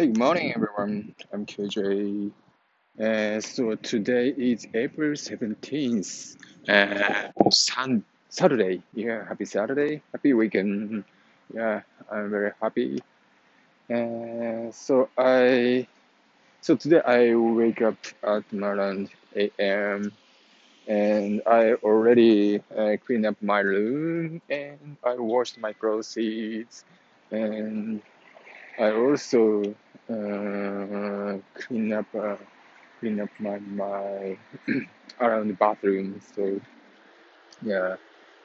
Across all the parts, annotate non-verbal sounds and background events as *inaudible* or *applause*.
Hey, good morning, everyone. I'm KJ. Uh, so today is April 17th, uh, Saturday. Yeah, happy Saturday. Happy weekend. Yeah, I'm very happy. Uh, so I, so today I wake up at around 8 a.m. and I already uh, cleaned up my room and I washed my clothes and I also uh, clean up uh, clean up my my *clears throat* around the bathroom. So yeah,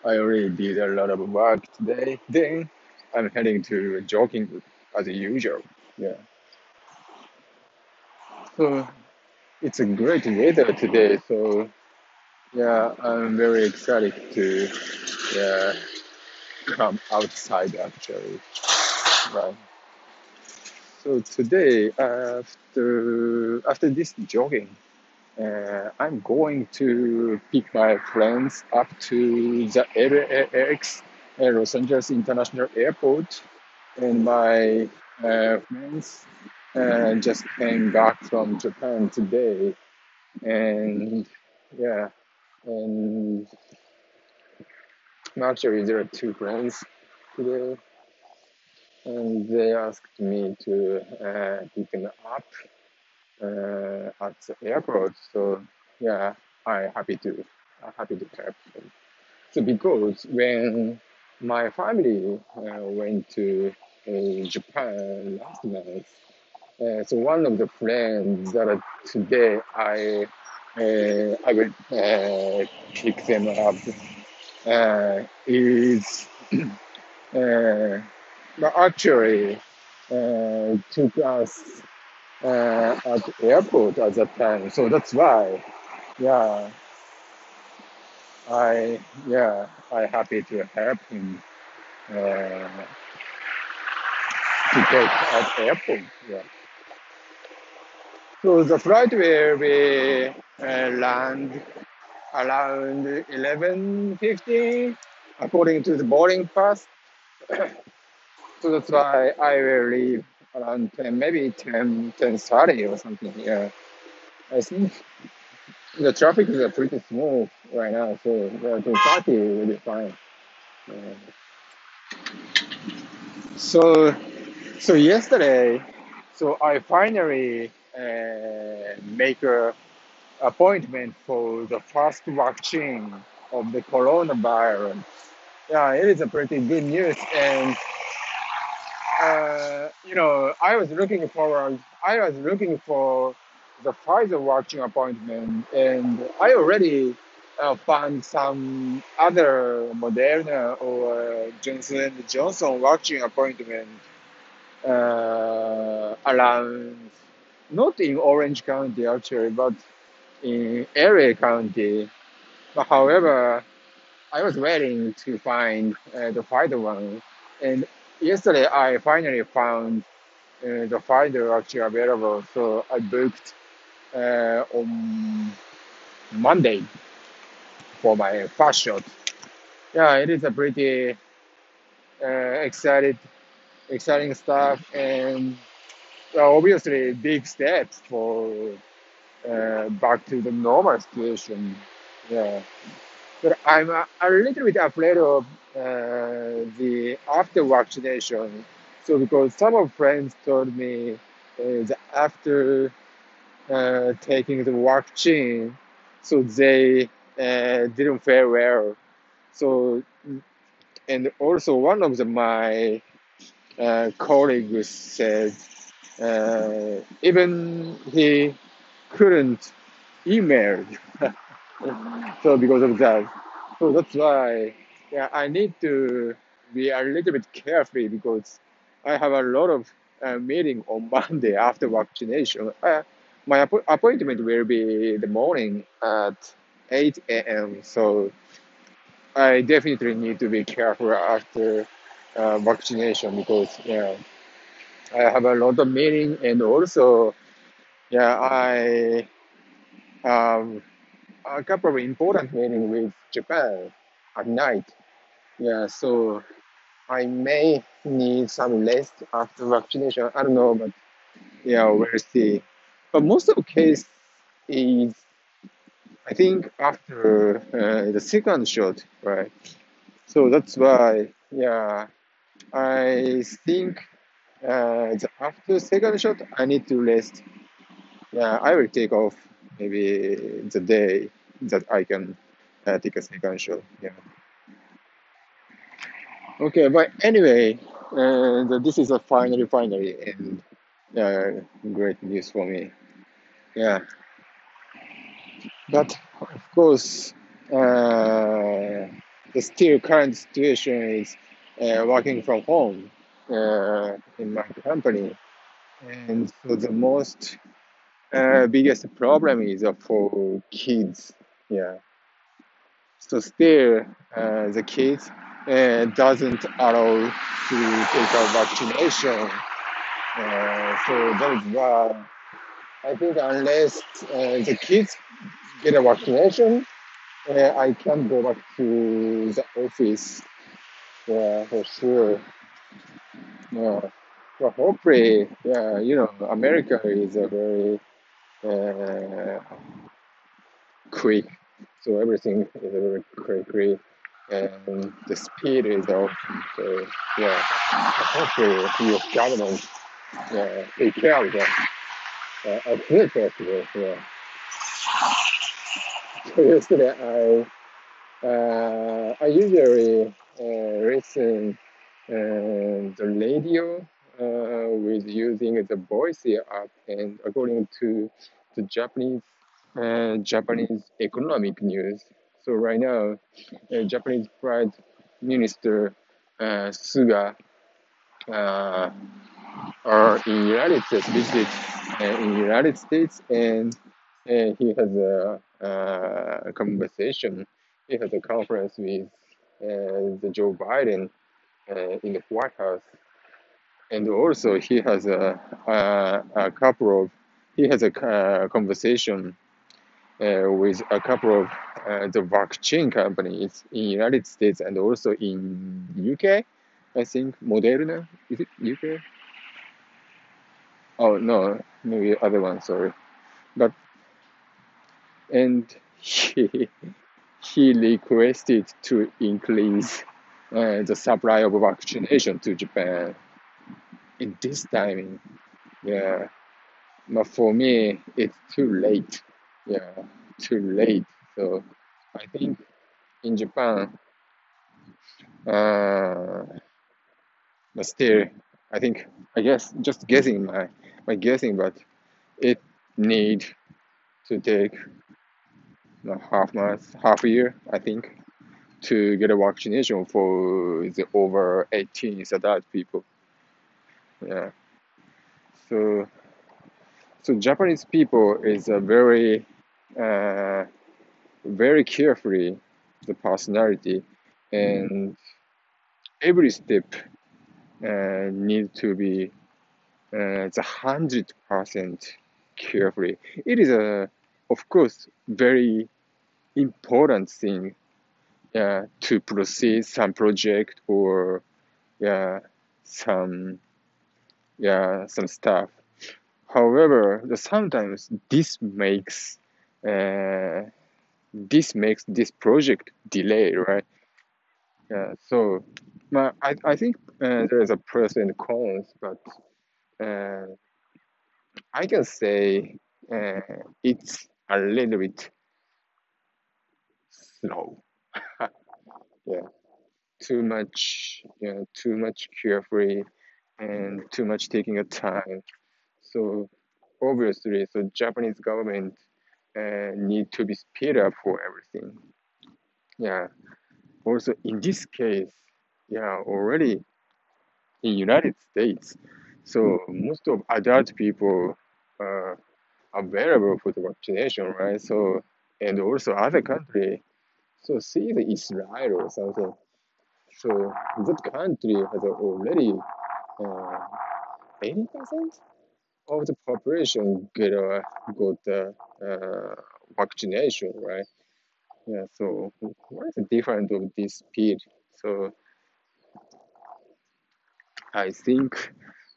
I already did a lot of work today. Then I'm heading to jogging as usual. Yeah. So it's a great weather today. So yeah, I'm very excited to yeah come outside actually. Right. So today after after this jogging. Uh, I'm going to pick my friends up to the LAX, uh, Los Angeles International Airport, and my uh, friends uh, just came back from Japan today, and yeah, and actually there are two friends today, and they asked me to uh, pick them up uh, at the airport. So yeah, I happy to I'm happy to help them. So because when my family uh, went to uh, Japan last month, uh, so one of the friends that today I uh, I will pick them up is *clears throat* but actually uh, took us uh, at airport at that time. So that's why, yeah, I yeah I happy to help him uh, to take at airport. Yeah. So the flight will be uh, land around eleven fifteen according to the boarding pass. So that's why I will leave around 10, maybe 10, 10.30 or something. Yeah, I think the traffic is uh, pretty smooth right now, so yeah, 10.30 will be fine. Yeah. So, so yesterday, so I finally uh, make a appointment for the first vaccine of the coronavirus. Yeah, it is a pretty good news, and uh, you know, I was looking forward. I was looking for the Pfizer watching appointment, and I already uh, found some other Moderna or Johnson Johnson watching appointment uh, around, not in Orange County actually, but in LA County. But however, I was waiting to find uh, the Pfizer one, and yesterday I finally found uh, the Finder actually available. So I booked uh, on Monday for my first shot. Yeah, it is a pretty uh, excited, exciting stuff, and well, obviously big steps for uh, back to the normal situation. Yeah, but I'm a, a little bit afraid of the after vaccination. So because some of friends told me uh, that after uh, taking the vaccine, so they uh, didn't fare well. So and also one of the, my uh, colleagues said uh, even he couldn't email. *laughs* so because of that, so that's why yeah I need to be a little bit careful because I have a lot of uh, meeting on *laughs* Monday after vaccination. Uh, my appo- appointment will be the morning at 8 a.m. So I definitely need to be careful after uh, vaccination because yeah, I have a lot of meeting and also yeah I have a couple of important meeting with Japan at night. Yeah, so I may need some rest after vaccination. I don't know, but yeah, we'll see. But most of the case is, I think, after uh, the second shot, right? So that's why, yeah, I think uh, after second shot, I need to rest. Yeah, I will take off maybe the day that I can take a second shot. Yeah. Okay, but anyway, this is a finally, finally, and uh, great news for me. Yeah, but of course, uh, the still current situation is uh, working from home uh, in my company, and so the most uh, biggest problem is for kids. Yeah, so still uh, the kids uh, doesn't allow to take a vaccination. Uh, so that is why I think unless uh, the kids get a vaccination, uh, I can't go back to the office. Yeah, for sure. Yeah. But hopefully, yeah, you know, America is a very uh, quick, so everything is very quickly, and the speed is awesome. So yeah, hopefully your government yeah, take care of that uh, soon as possible. Yeah. So yesterday I uh, I usually uh, listen uh, the radio uh, with using the voice app, and according to the Japanese uh, Japanese economic news. So right now, uh, Japanese Prime Minister uh, Suga uh, are in United States, visit uh, in United States, and uh, he has a, uh, a conversation. He has a conference with uh, the Joe Biden uh, in the White House, and also he has a a, a couple of he has a uh, conversation uh, with a couple of uh, the vaccine companies in United States and also in UK. I think Moderna is it UK? Oh no, maybe other one. Sorry, but and he *laughs* he requested to increase uh, the supply of vaccination to Japan in this timing. Yeah, but for me, it's too late. Yeah, too late. So I think in Japan, uh, but still, I think I guess just guessing my my guessing, but it need to take a half month, half a year, I think, to get a vaccination for the over 18 adult people. Yeah. So so Japanese people is a very uh, very carefully the personality and every step uh, need to be uh, the hundred percent carefully. It is a of course very important thing uh, to proceed some project or yeah some yeah some stuff. However, the sometimes this makes uh, this makes this project delay, right? Yeah, so I, I think uh, there is a pros and cons, but uh, I can say uh, it's a little bit slow. *laughs* yeah, too much, yeah, too much carefree and too much taking a time. So obviously, so Japanese government uh, need to be speed up for everything. Yeah. Also, in this case, yeah, already in United States, so most of adult people are available for the vaccination, right? So and also other country, so see the Israel or something. So that country has already uh, eighty percent of the population get uh, got the uh, vaccination, right? Yeah. So what is the difference of this speed? So I think,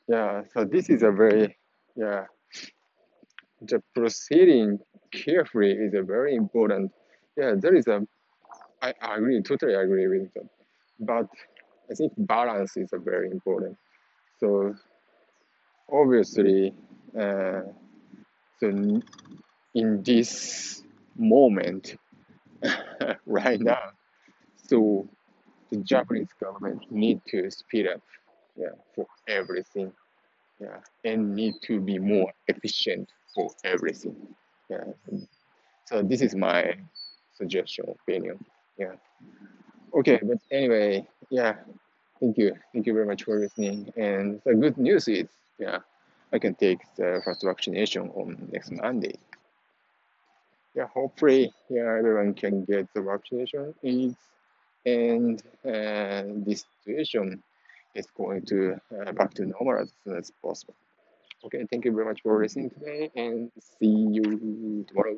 yeah. So this is a very yeah, the proceeding carefully is a very important. Yeah, there is a. I, agree, totally agree with that. But I think balance is a very important. So obviously, uh, so in this moment, *laughs* right now, so the Japanese government need to speed up, yeah, for everything, yeah, and need to be more efficient for everything, yeah. So this is my suggestion, opinion, yeah. Okay, but anyway, yeah, thank you, thank you very much for listening. And the good news is, yeah, I can take the first vaccination on next Monday. Yeah, hopefully, yeah, everyone can get the vaccination and uh, this situation is going to uh, back to normal as soon as possible. Okay, thank you very much for listening today, and see you tomorrow.